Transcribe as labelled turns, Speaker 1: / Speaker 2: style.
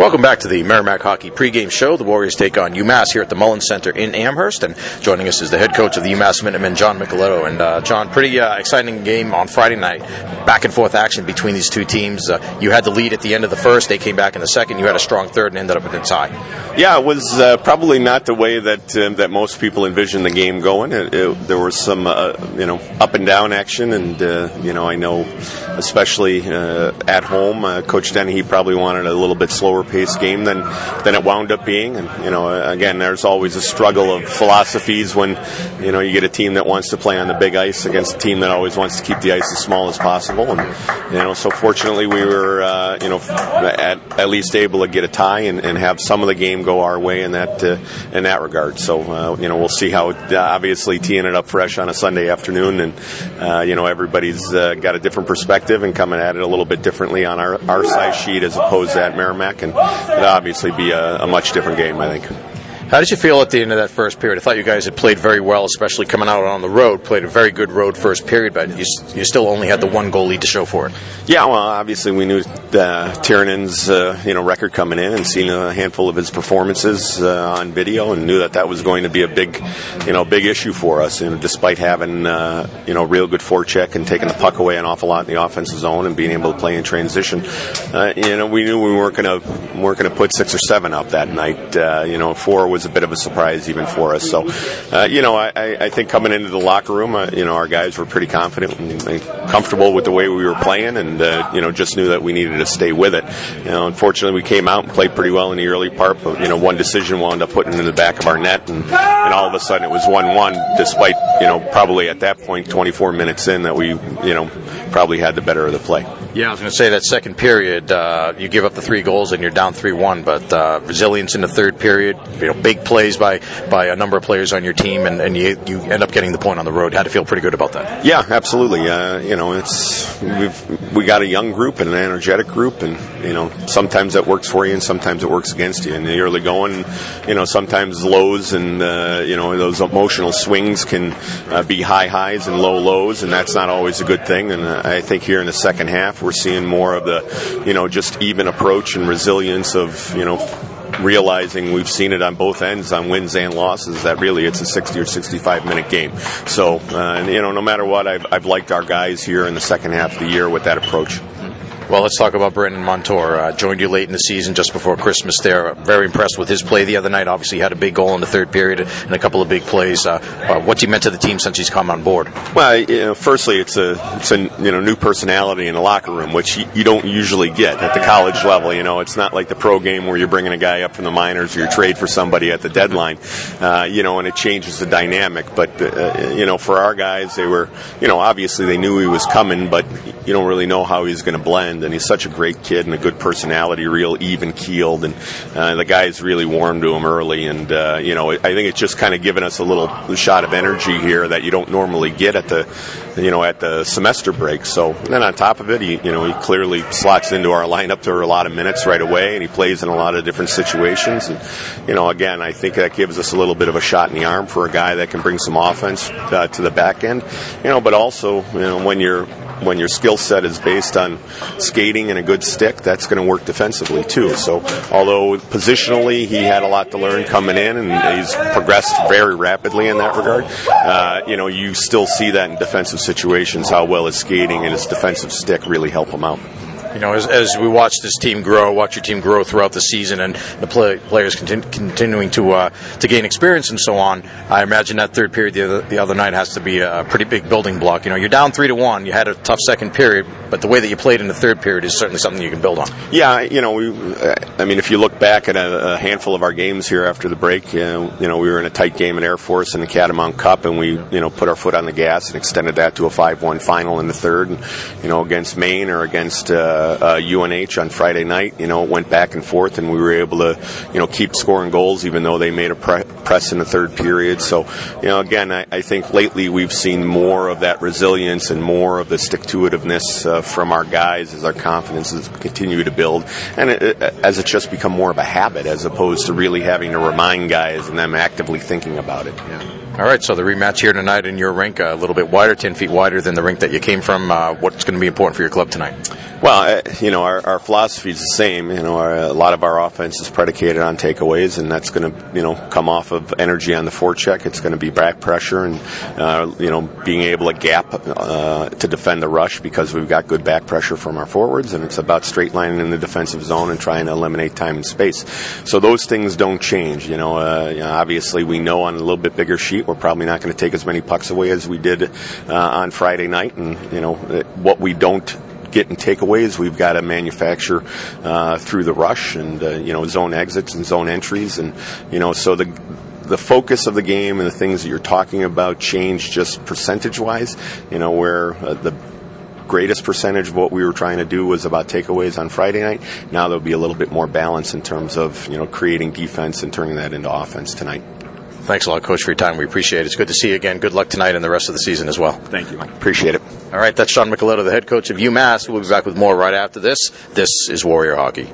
Speaker 1: Welcome back to the Merrimack Hockey pregame show. The Warriors take on UMass here at the Mullins Center in Amherst, and joining us is the head coach of the UMass Minutemen, John Micheletto. And uh, John, pretty uh, exciting game on Friday night. Back and forth action between these two teams. Uh, you had the lead at the end of the first. They came back in the second. You had a strong third and ended up with a tie.
Speaker 2: Yeah, it was uh, probably not the way that uh, that most people envisioned the game going. It, it, there was some uh, you know up and down action, and you know I know especially at home, Coach Dennehy probably wanted a little bit slower pace game than than it wound up being. And you know, again, there's always a struggle of philosophies when you know you get a team that wants to play on the big ice against a team that always wants to keep the ice as small as possible. And you know, so fortunately, we were uh, you know at, at least able to get a tie and, and have some of the game go our way in that uh, in that regard. So uh, you know, we'll see how it, uh, obviously teeing it up fresh on a Sunday afternoon, and uh, you know, everybody's uh, got a different perspective and coming at it a little bit differently on our our size sheet as opposed to at Merrimack, and it'll obviously be a, a much different game, I think.
Speaker 1: How did you feel at the end of that first period? I thought you guys had played very well, especially coming out on the road. Played a very good road first period, but you, you still only had the one goal lead to show for it.
Speaker 2: Yeah, well, obviously we knew uh, Tirronen's uh, you know record coming in and seen a handful of his performances uh, on video, and knew that that was going to be a big you know big issue for us. And despite having uh, you know real good forecheck and taking the puck away an awful lot in the offensive zone and being able to play in transition, uh, you know we knew we weren't going to weren't going to put six or seven up that night. Uh, you know, four was a bit of a surprise even for us. So, uh, you know, I, I think coming into the locker room, you know, our guys were pretty confident and comfortable with the way we were playing, and you know, just knew that we needed to stay with it. You know, unfortunately, we came out and played pretty well in the early part, but you know, one decision wound up putting in the back of our net, and, and all of a sudden it was one-one, despite you know probably at that point 24 minutes in that we you know probably had the better of the play.
Speaker 1: Yeah, I was going to say that second period, uh, you give up the three goals and you're down three-one, but uh, resilience in the third period, you know, big plays by by a number of players on your team, and, and you you end up getting the point on the road. You Had to feel pretty good about that.
Speaker 2: Yeah, absolutely. Uh, you know, it's we've we got a young group and an energetic group, and you know, sometimes that works for you, and sometimes it works against you. In the early going, you know, sometimes lows and uh, you know those emotional swings can uh, be high highs and low lows, and that's not always a good thing. And uh, I think here in the second half we're seeing more of the, you know, just even approach and resilience of, you know, realizing we've seen it on both ends on wins and losses that really it's a 60 or 65 minute game. So, uh, you know, no matter what, I've, I've liked our guys here in the second half of the year with that approach.
Speaker 1: Well, let's talk about Brandon Montour. Uh, joined you late in the season, just before Christmas. There, very impressed with his play the other night. Obviously, he had a big goal in the third period and a couple of big plays. Uh, uh, what's he meant to the team since he's come on board?
Speaker 2: Well, you know, firstly, it's a it's a you know new personality in the locker room, which you, you, don't usually get at the college level. You know, it's not like the pro game where you're bringing a guy up from the minors or you trade for somebody at the deadline. Uh, you know, and it changes the dynamic. But uh, you know, for our guys, they were you know obviously they knew he was coming, but you don't really know how he's going to blend. And he's such a great kid and a good personality, real even keeled, and uh, the guys really warmed to him early. And uh, you know, I think it's just kind of given us a little shot of energy here that you don't normally get at the you know at the semester break. So then on top of it, he you know he clearly slots into our lineup for a lot of minutes right away, and he plays in a lot of different situations. And you know, again, I think that gives us a little bit of a shot in the arm for a guy that can bring some offense uh, to the back end. You know, but also you know when you're when your skill set is based on skating and a good stick, that's going to work defensively too. So, although positionally he had a lot to learn coming in, and he's progressed very rapidly in that regard, uh, you know, you still see that in defensive situations how well his skating and his defensive stick really help him out
Speaker 1: you know, as, as we watch this team grow, watch your team grow throughout the season, and the play, players continu- continuing to uh, to gain experience and so on, I imagine that third period the other, the other night has to be a pretty big building block. You know, you're down three to one. You had a tough second period, but the way that you played in the third period is certainly something you can build on.
Speaker 2: Yeah, you know, we, I mean, if you look back at a, a handful of our games here after the break, you know, you know, we were in a tight game at Air Force in the Catamount Cup, and we, you know, put our foot on the gas and extended that to a five-one final in the third, and, you know, against Maine or against uh, uh, UNH on Friday night. You know, it went back and forth, and we were able to, you know, keep scoring goals even though they made a pre- press in the third period. So, you know, again, I, I, think lately we've seen more of that resilience and more of the stick to itiveness uh, from our guys as our confidence has continued to build, and it, it, as it's just become more of a habit as opposed to really having to remind guys and them actively thinking about it.
Speaker 1: Yeah. All right, so the rematch here tonight in your rink, a little bit wider, 10 feet wider than the rink that you came from. Uh, what's going to be important for your club tonight?
Speaker 2: Well, uh, you know, our, our philosophy is the same. You know, our, a lot of our offense is predicated on takeaways, and that's going to, you know, come off of energy on the forecheck. It's going to be back pressure and, uh, you know, being able to gap uh, to defend the rush because we've got good back pressure from our forwards, and it's about straight lining in the defensive zone and trying to eliminate time and space. So those things don't change. You know, uh, you know obviously we know on a little bit bigger sheet we're probably not going to take as many pucks away as we did uh, on Friday night, and you know what we don't get in takeaways. We've got to manufacture uh, through the rush and uh, you know zone exits and zone entries, and you know so the the focus of the game and the things that you're talking about change just percentage wise. You know where uh, the greatest percentage of what we were trying to do was about takeaways on Friday night. Now there'll be a little bit more balance in terms of you know creating defense and turning that into offense tonight.
Speaker 1: Thanks a lot, Coach, for your time. We appreciate it. It's good to see you again. Good luck tonight and the rest of the season as well.
Speaker 2: Thank you. Mike. Appreciate it.
Speaker 1: All right, that's John Micheletto, the head coach of UMass. We'll be back with more right after this. This is Warrior Hockey.